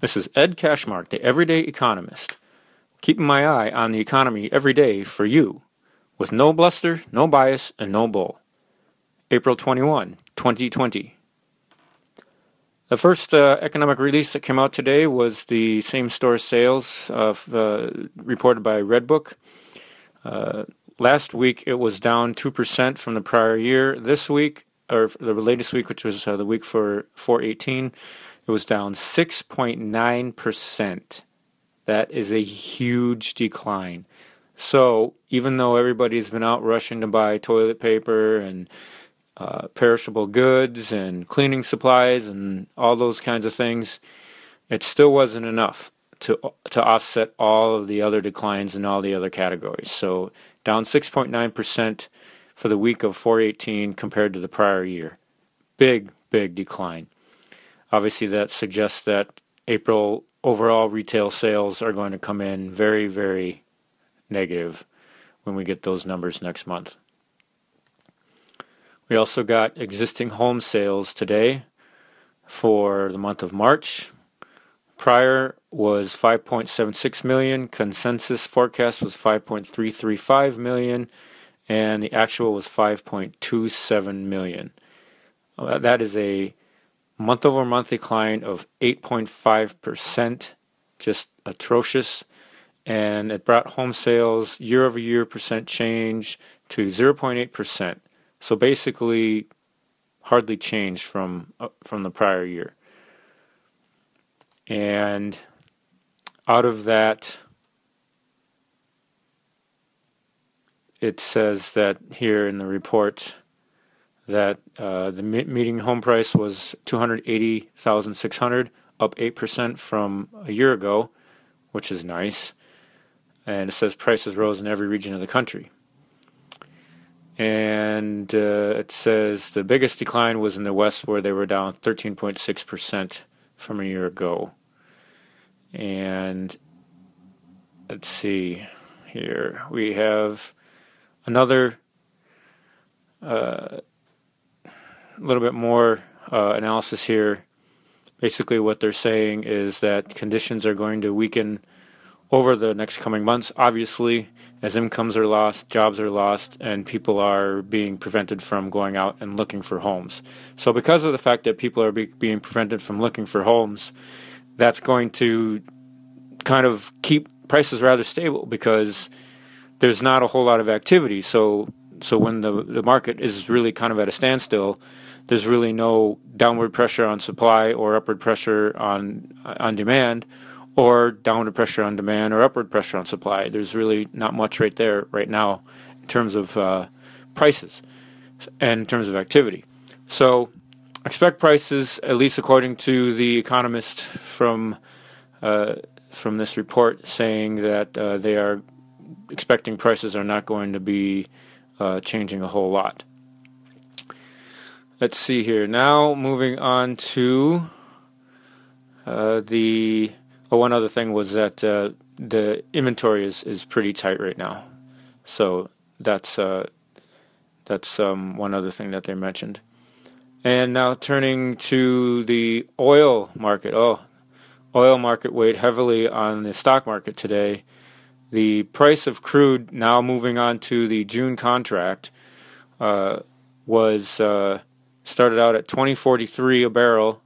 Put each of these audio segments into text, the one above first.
This is Ed Cashmark, the Everyday Economist, keeping my eye on the economy every day for you, with no bluster, no bias, and no bull. April 21, 2020. The first uh, economic release that came out today was the same store sales of, uh, reported by Redbook. Uh, last week it was down 2% from the prior year. This week, or the latest week, which was uh, the week for 418, it was down 6.9%. That is a huge decline. So, even though everybody's been out rushing to buy toilet paper and uh, perishable goods and cleaning supplies and all those kinds of things, it still wasn't enough to to offset all of the other declines in all the other categories. So down 6.9% for the week of 418 compared to the prior year. Big, big decline. Obviously, that suggests that April overall retail sales are going to come in very, very negative when we get those numbers next month. We also got existing home sales today for the month of March. Prior was 5.76 million, consensus forecast was 5.335 million, and the actual was 5.27 million. That is a month over month decline of 8.5%, just atrocious. And it brought home sales year over year percent change to 0.8%. So basically, hardly changed from uh, from the prior year. And out of that, it says that here in the report that uh, the median home price was 280,600, up 8% from a year ago, which is nice. And it says prices rose in every region of the country. And uh, it says the biggest decline was in the West, where they were down 13.6% from a year ago. And let's see here. We have another uh, a little bit more uh, analysis here. Basically, what they're saying is that conditions are going to weaken over the next coming months. Obviously, as incomes are lost, jobs are lost, and people are being prevented from going out and looking for homes. So, because of the fact that people are be- being prevented from looking for homes, that's going to kind of keep prices rather stable because there's not a whole lot of activity. So, so when the the market is really kind of at a standstill, there's really no downward pressure on supply or upward pressure on on demand or downward pressure on demand or upward pressure on supply. There's really not much right there right now in terms of uh, prices and in terms of activity. So expect prices, at least according to the economist from uh, from this report, saying that uh, they are expecting prices are not going to be uh, changing a whole lot. Let's see here. Now moving on to uh, the. Oh, one other thing was that uh, the inventory is, is pretty tight right now. So that's uh, that's um, one other thing that they mentioned. And now turning to the oil market. Oh, oil market weighed heavily on the stock market today. The price of crude now moving on to the June contract uh, was uh, started out at 2043 a barrel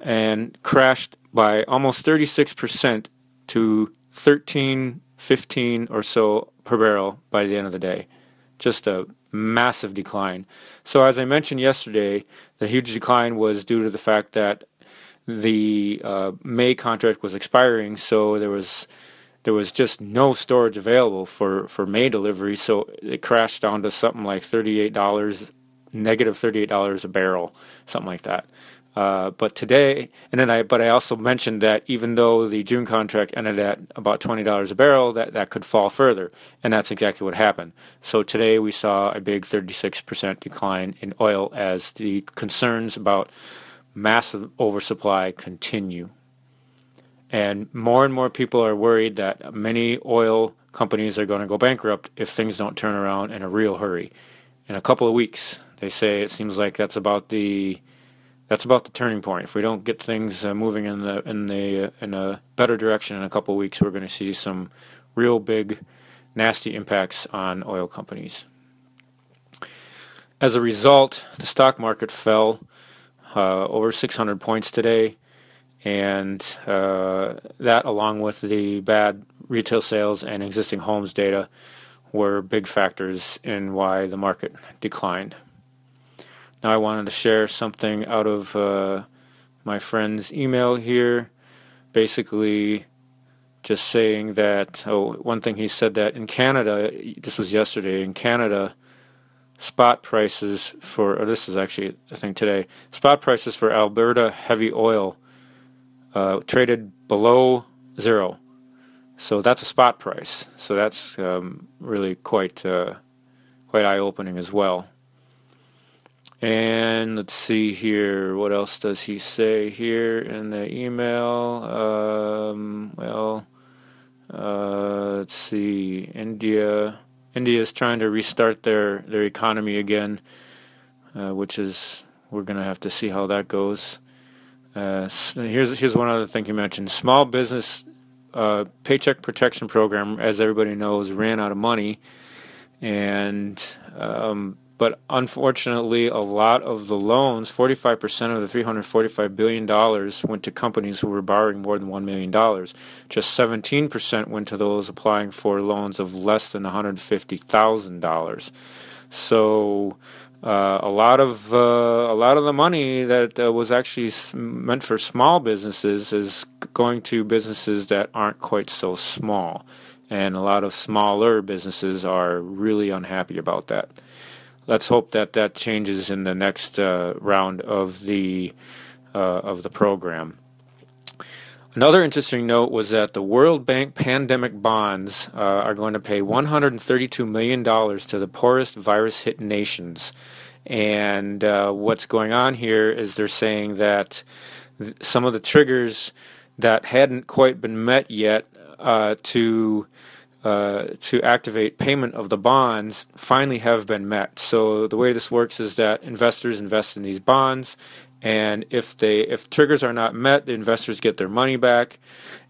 and crashed by almost 36% to 1315 or so per barrel by the end of the day. Just a massive decline. So as I mentioned yesterday, the huge decline was due to the fact that the uh, May contract was expiring, so there was there was just no storage available for, for May delivery, so it crashed down to something like thirty eight dollars negative $38 a barrel, something like that. Uh, but today, and then I, but I also mentioned that even though the June contract ended at about twenty dollars a barrel, that that could fall further, and that's exactly what happened. So today we saw a big thirty-six percent decline in oil as the concerns about massive oversupply continue, and more and more people are worried that many oil companies are going to go bankrupt if things don't turn around in a real hurry. In a couple of weeks, they say it seems like that's about the that's about the turning point. If we don't get things uh, moving in the in the uh, in a better direction in a couple weeks, we're going to see some real big, nasty impacts on oil companies. As a result, the stock market fell uh, over 600 points today, and uh, that, along with the bad retail sales and existing homes data, were big factors in why the market declined. Now, I wanted to share something out of uh, my friend's email here, basically just saying that. Oh, one thing he said that in Canada, this was yesterday, in Canada, spot prices for, oh, this is actually, I think today, spot prices for Alberta heavy oil uh, traded below zero. So that's a spot price. So that's um, really quite uh, quite eye opening as well. And let's see here. What else does he say here in the email? Um, well, uh, let's see. India. India is trying to restart their, their economy again, uh, which is we're to have to see how that goes. Uh, here's here's one other thing you mentioned. Small business uh, paycheck protection program, as everybody knows, ran out of money, and um, but unfortunately, a lot of the loans, 45% of the 345 billion dollars, went to companies who were borrowing more than one million dollars. Just 17% went to those applying for loans of less than 150 thousand dollars. So uh, a lot of uh, a lot of the money that uh, was actually meant for small businesses is going to businesses that aren't quite so small, and a lot of smaller businesses are really unhappy about that. Let's hope that that changes in the next uh, round of the uh, of the program. Another interesting note was that the World Bank pandemic bonds uh, are going to pay $132 million to the poorest virus hit nations. And uh, what's going on here is they're saying that th- some of the triggers that hadn't quite been met yet uh, to uh, to activate payment of the bonds finally have been met. So the way this works is that investors invest in these bonds, and if they if triggers are not met, the investors get their money back.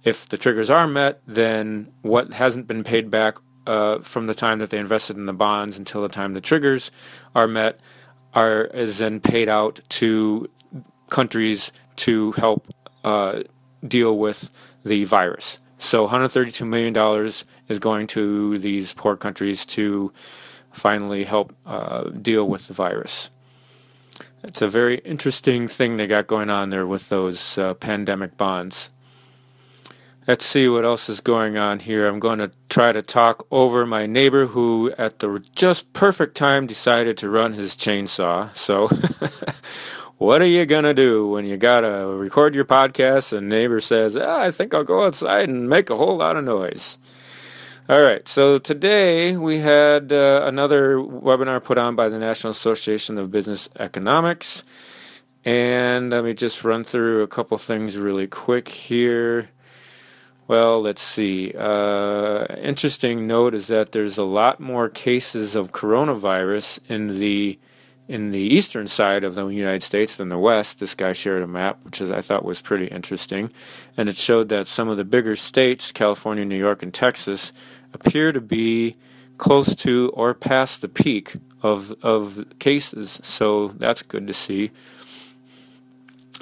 If the triggers are met, then what hasn't been paid back uh, from the time that they invested in the bonds until the time the triggers are met are is then paid out to countries to help uh, deal with the virus. So 132 million dollars is going to these poor countries to finally help uh, deal with the virus it's a very interesting thing they got going on there with those uh, pandemic bonds. Let's see what else is going on here. I'm going to try to talk over my neighbor who, at the just perfect time, decided to run his chainsaw. So, what are you going to do when you got to record your podcast and neighbor says, ah, I think I'll go outside and make a whole lot of noise? All right, so today we had uh, another webinar put on by the National Association of Business Economics. And let me just run through a couple things really quick here. Well, let's see. Uh, interesting note is that there's a lot more cases of coronavirus in the in the eastern side of the United States than the west. This guy shared a map, which is, I thought was pretty interesting, and it showed that some of the bigger states, California, New York, and Texas, appear to be close to or past the peak of of cases. So that's good to see.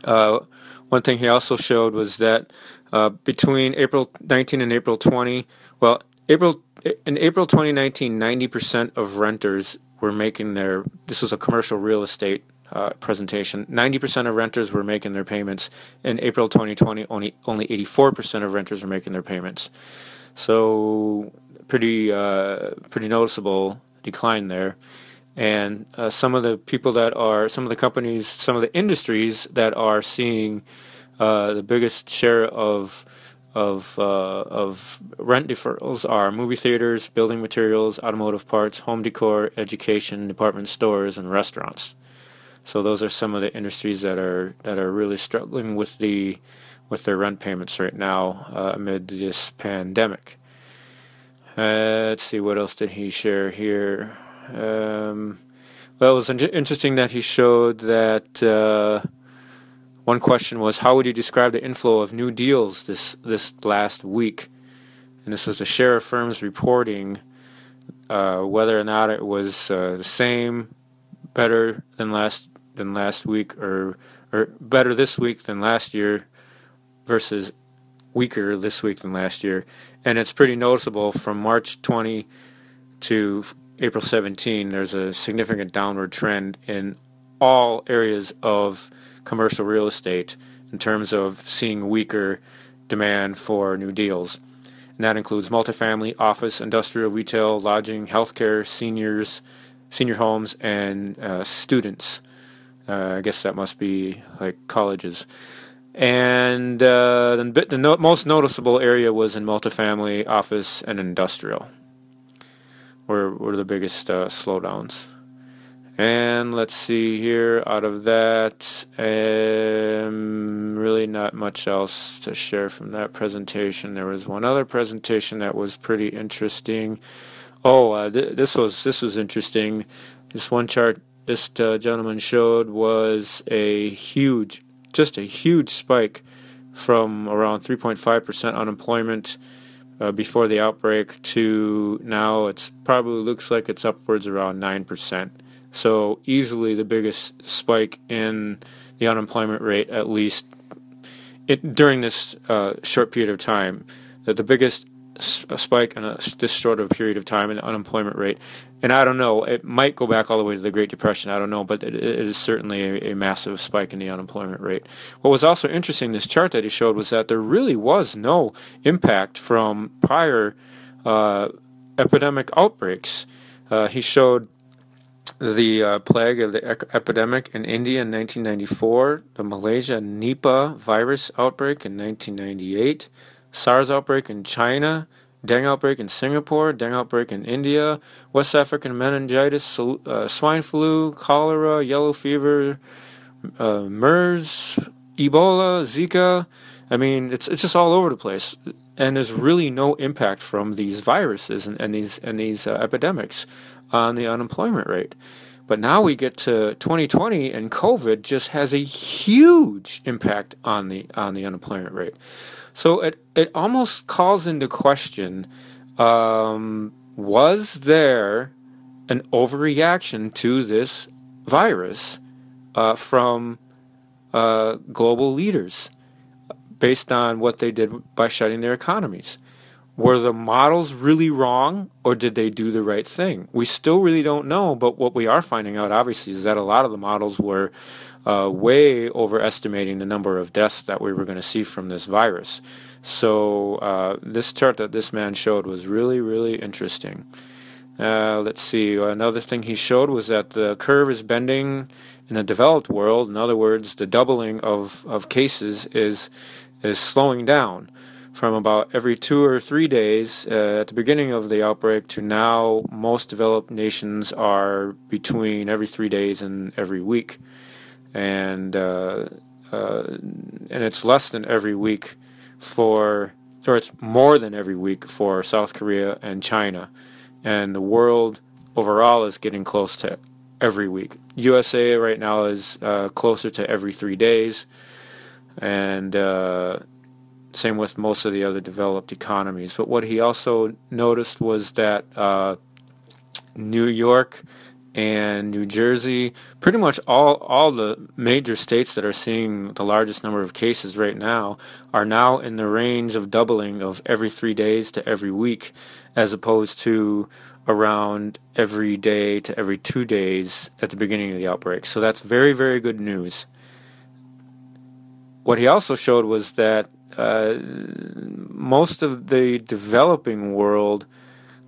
Uh, one thing he also showed was that uh, between April 19 and April 20, well, April in April 2019, 90% of renters were making their. This was a commercial real estate uh, presentation. 90% of renters were making their payments. In April 2020, only only 84% of renters were making their payments. So pretty uh, pretty noticeable decline there. And uh, some of the people that are, some of the companies, some of the industries that are seeing uh, the biggest share of of uh, of rent deferrals are movie theaters, building materials, automotive parts, home decor, education, department stores, and restaurants. So those are some of the industries that are that are really struggling with the with their rent payments right now uh, amid this pandemic. Uh, let's see, what else did he share here? Um, well, it was in- interesting that he showed that uh, one question was, how would you describe the inflow of new deals this this last week? And this was the share of firms reporting uh, whether or not it was uh, the same, better than last than last week, or or better this week than last year, versus weaker this week than last year. And it's pretty noticeable from March 20 to April 17. There's a significant downward trend in all areas of commercial real estate in terms of seeing weaker demand for new deals. And that includes multifamily, office, industrial, retail, lodging, healthcare, seniors, senior homes, and uh, students. Uh, I guess that must be like colleges. And uh, the, the no- most noticeable area was in multifamily, office, and industrial, were, were the biggest uh, slowdowns. And let's see here, out of that, um, really not much else to share from that presentation. There was one other presentation that was pretty interesting. Oh, uh, th- this was this was interesting. This one chart this uh, gentleman showed was a huge, just a huge spike from around 3.5% unemployment uh, before the outbreak to now it's probably looks like it's upwards around 9%. So easily the biggest spike in the unemployment rate, at least it, during this uh, short period of time, that the biggest spike in a, this short of period of time in the unemployment rate. And I don't know, it might go back all the way to the Great Depression. I don't know, but it, it is certainly a, a, massive spike in the unemployment rate. What was also interesting, this chart that he showed, was that there really was no impact from prior uh, epidemic outbreaks. Uh, he showed the uh, plague of the epidemic in India in 1994, the Malaysia Nipah virus outbreak in 1998, SARS outbreak in China, dengue outbreak in Singapore, dengue outbreak in India, West African meningitis, uh, swine flu, cholera, yellow fever, uh, MERS, Ebola, Zika. I mean, it's it's just all over the place, and there's really no impact from these viruses and, and these and these uh, epidemics on the unemployment rate. But now we get to 2020 and COVID just has a huge impact on the on the unemployment rate. So it it almost calls into question um, was there an overreaction to this virus uh, from uh, global leaders based on what they did by shutting their economies? Were the models really wrong or did they do the right thing? We still really don't know, but what we are finding out, obviously, is that a lot of the models were uh, way overestimating the number of deaths that we were going to see from this virus. So, uh, this chart that this man showed was really, really interesting. Uh, let's see, another thing he showed was that the curve is bending in the developed world. In other words, the doubling of, of cases is, is slowing down from about every two or three days uh, at the beginning of the outbreak to now, most developed nations are between every three days and every week, and uh, uh, and it's less than every week for, or it's more than every week for South Korea and China, and the world overall is getting close to every week. USA right now is uh, closer to every three days, and uh, same with most of the other developed economies. But what he also noticed was that uh, New York and New Jersey, pretty much all all the major states that are seeing the largest number of cases right now, are now in the range of doubling of every three days to every week, as opposed to around every day to every two days at the beginning of the outbreak. So that's very very good news. What he also showed was that uh, most of the developing world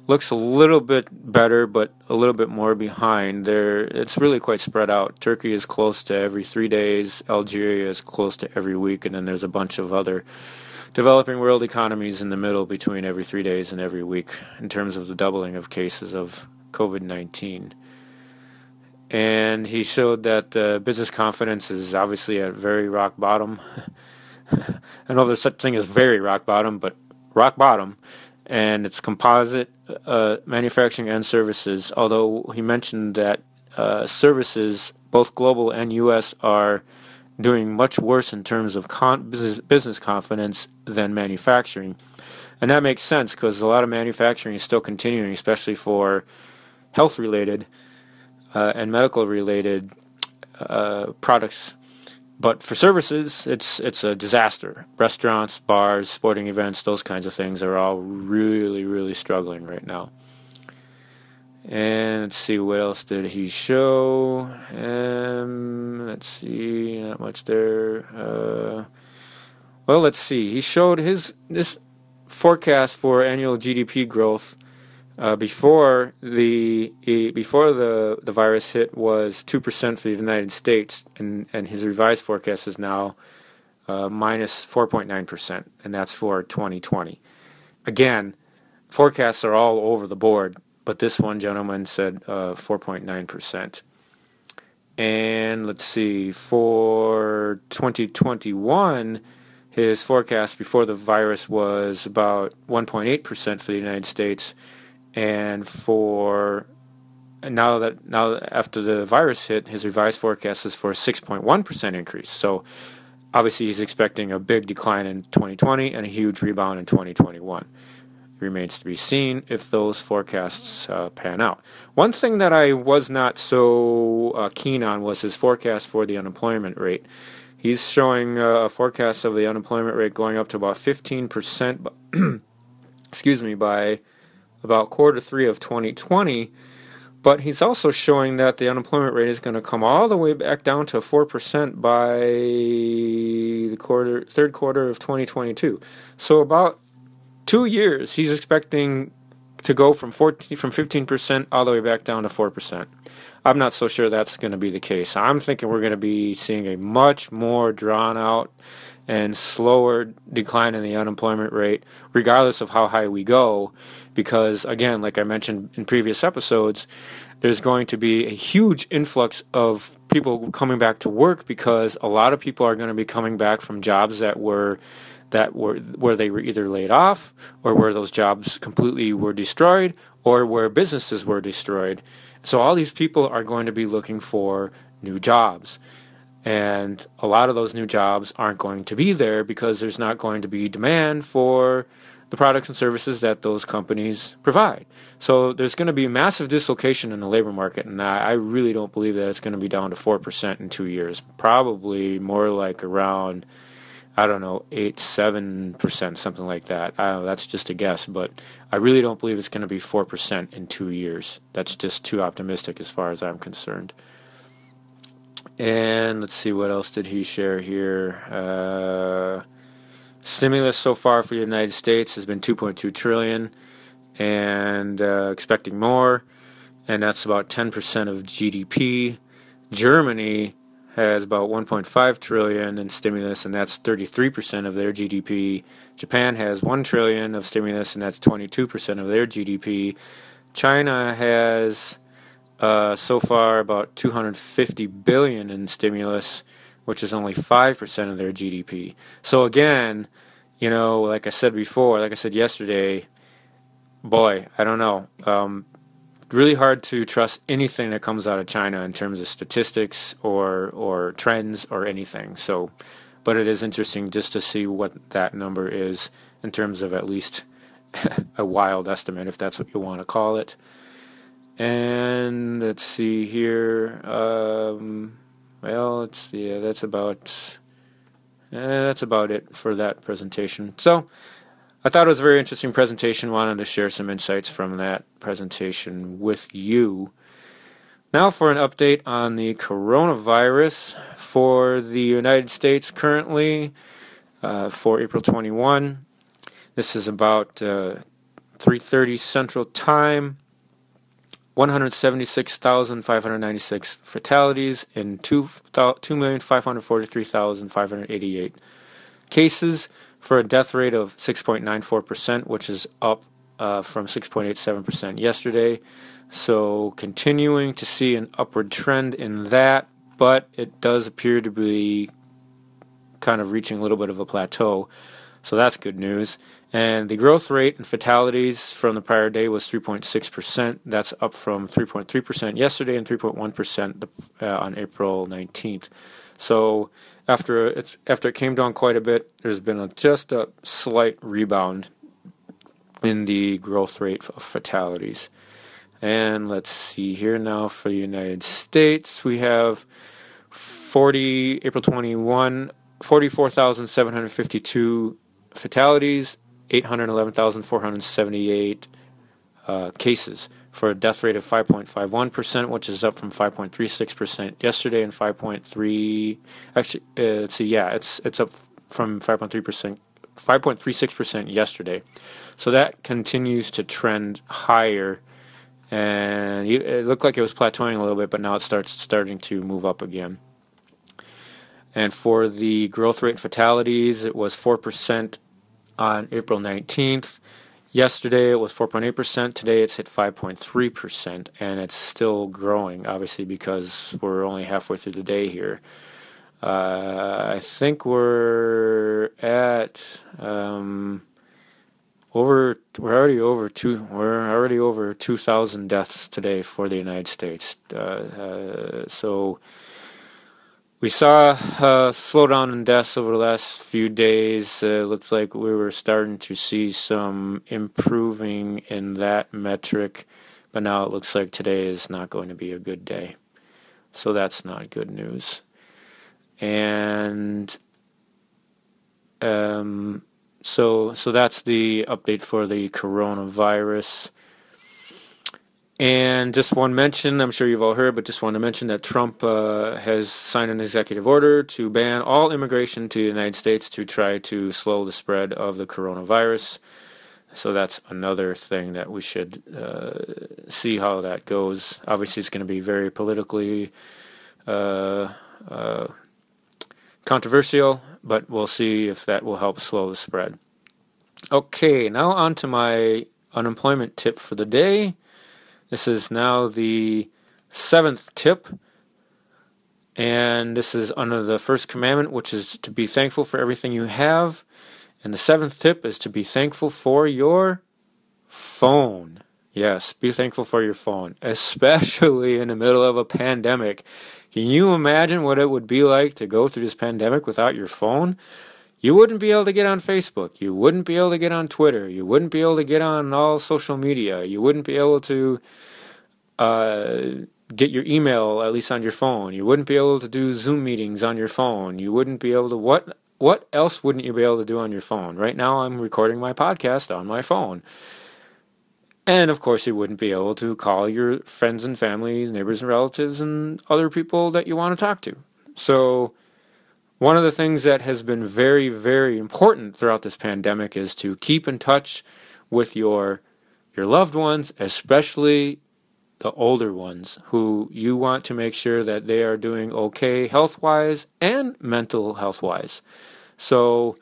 looks a little bit better, but a little bit more behind. There, it's really quite spread out. Turkey is close to every three days. Algeria is close to every week, and then there's a bunch of other developing world economies in the middle between every three days and every week in terms of the doubling of cases of COVID nineteen. And he showed that uh, business confidence is obviously at very rock bottom. I know there's such thing as very rock bottom, but rock bottom, and it's composite uh, manufacturing and services. Although he mentioned that uh, services, both global and U.S., are doing much worse in terms of con- business, confidence than manufacturing. And that makes sense because a lot of manufacturing is still continuing, especially for health related uh, and medical related uh, products. But for services, it's it's a disaster. Restaurants, bars, sporting events, those kinds of things are all really, really struggling right now. And let's see, what else did he show? Um, let's see, not much there. Uh, well, let's see. He showed his this forecast for annual GDP growth uh, before the before the the virus hit was two percent for the United States, and and his revised forecast is now uh, minus four point nine percent, and that's for 2020. Again, forecasts are all over the board but this one gentleman said uh, 4.9%. And let's see, for 2021, his forecast before the virus was about 1.8% for the United States, and for now that now after the virus hit, his revised forecast is for a 6.1% increase. So obviously, he's expecting a big decline in 2020 and a huge rebound in 2021 It remains to be seen if those forecasts uh, pan out. One thing that I was not so uh, keen on was his forecast for the unemployment rate. He's showing uh, a forecast of the unemployment rate going up to about 15%, excuse me, by about quarter three of 2020. But he's also showing that the unemployment rate is going to come all the way back down to 4% by the quarter, third quarter of 2022. So about two years, he's expecting to go from 14, from 15% all the way back down to 4%. I'm not so sure that's going to be the case. I'm thinking we're going to be seeing a much more drawn out and slower decline in the unemployment rate, regardless of how high we go. Because, again, like I mentioned in previous episodes, there's going to be a huge influx of people coming back to work because a lot of people are going to be coming back from jobs that were that were where they were either laid off or where those jobs completely were destroyed or where businesses were destroyed. So all these people are going to be looking for new jobs. And a lot of those new jobs aren't going to be there because there's not going to be demand for the products and services that those companies provide. So there's going to be massive dislocation in the labor market, and I, really don't believe that it's going to be down to 4% in two years. Probably more like around I don't know, eight, seven percent, something like that. Know, that's just a guess, but I really don't believe it's going to be four percent in two years. That's just too optimistic as far as I'm concerned. And let's see what else did he share here. Uh, stimulus so far for the United States has been 2.2 trillion, and uh, expecting more, and that's about 10% of GDP. Germany has about 1.5 trillion in stimulus, and that's 33% of their GDP. Japan has 1 trillion of stimulus, and that's 22% of their GDP. China has uh, so far about 250 billion in stimulus, which is only 5% of their GDP. So again, you know, like I said before, like I said yesterday, boy, I don't know. Um, really hard to trust anything that comes out of China in terms of statistics or or trends or anything. So, but it is interesting just to see what that number is in terms of at least a wild estimate, if that's what you want to call it. And let's see here. Um, well, let's yeah, that's about eh, that's about it for that presentation. So I thought it was a very interesting presentation. Wanted to share some insights from that presentation with you. Now for an update on the coronavirus for the United States currently uh, for April 21. This is about uh, 3:30 Central Time. 176,596 fatalities and 2,543,588 cases for a death rate of 6.94%, which is up uh, from 6.87% yesterday. So continuing to see an upward trend in that, but it does appear to be kind of reaching a little bit of a plateau. So that's good news. And the growth rate in fatalities from the prior day was 3.6%. That's up from 3.3% yesterday and 3.1% uh, on April 19th. So after it's after it came down quite a bit, there's been a, just a slight rebound in the growth rate of fatalities. And let's see here now for the United States, we have 40 April 21 44,752 fatalities, 811,478 uh, cases for a death rate of 5.51%, which is up from 5.36% yesterday and 5.3 actually uh, see yeah, it's it's up from 5.3% 5.36% yesterday. So that continues to trend higher and it looked like it was plateauing a little bit, but now it starts starting to move up again. And for the growth rate fatalities, it was 4% on April 19th. Yesterday it was 4.8%. Today it's hit 5.3%, and it's still growing, obviously, because we're only halfway through the day here. Uh, I think we're at um, over. We're already over two. We're already over 2,000 deaths today for the United States. Uh, uh, so we saw a slowdown in deaths over the last few days. Uh, it looks like we were starting to see some improving in that metric, but now it looks like today is not going to be a good day. So that's not good news. And um, so so that's the update for the coronavirus. And just one mention, I'm sure you've all heard, but just want to mention that Trump uh, has signed an executive order to ban all immigration to the United States to try to slow the spread of the coronavirus. So that's another thing that we should uh, see how that goes. Obviously, it's going to be very politically uh, uh, controversial, but we'll see if that will help slow the spread. Okay, now on to my unemployment tip for the day. This is now the seventh tip. And this is under the first commandment, which is to be thankful for everything you have. And the seventh tip is to be thankful for your phone. Yes, be thankful for your phone, especially in the middle of a pandemic. Can you imagine what it would be like to go through this pandemic without your phone? You wouldn't be able to get on Facebook. You wouldn't be able to get on Twitter. You wouldn't be able to get on all social media. You wouldn't be able to uh, get your email at least on your phone. You wouldn't be able to do Zoom meetings on your phone. You wouldn't be able to what what else wouldn't you be able to do on your phone? Right now I'm recording my podcast on my phone. And of course you wouldn't be able to call your friends and family, neighbors and relatives and other people that you want to talk to. So one of the things that has been very, very important throughout this pandemic is to keep in touch with your your loved ones, especially the older ones who you want to make sure that they are doing okay health wise and mental health wise. So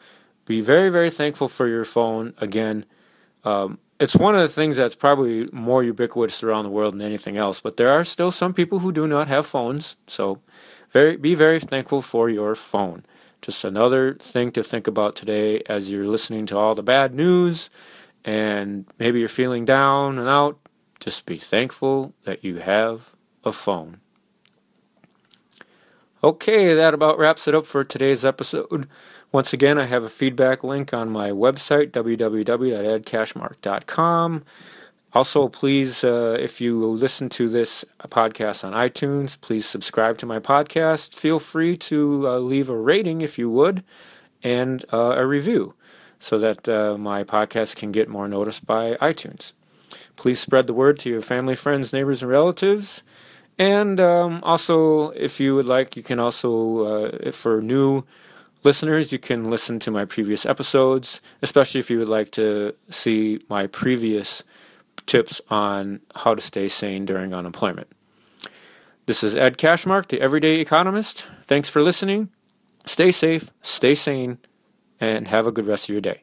be very, very thankful for your phone. Again, um, it's one of the things that's probably more ubiquitous around the world than anything else, but there are still some people who do not have phones. So very, be very thankful for your phone. Just another thing to think about today as you're listening to all the bad news and maybe you're feeling down and out. Just be thankful that you have a phone. Okay, that about wraps it up for today's episode. Once again, I have a feedback link on my website, www.edcashmark.com. Also, please, uh, if you listen to this podcast on iTunes, please subscribe to my podcast. Feel free to uh, leave a rating if you would and uh, a review so that uh, my podcast can get more noticed by iTunes. Please spread the word to your family, friends, neighbors, and relatives. And um, also, if you would like, you can also, uh, for new listeners, you can listen to my previous episodes, especially if you would like to see my previous tips on how to stay sane during unemployment. This is Ed Cashmark, the Everyday Economist. Thanks for listening. Stay safe, stay sane, and have a good rest of your day.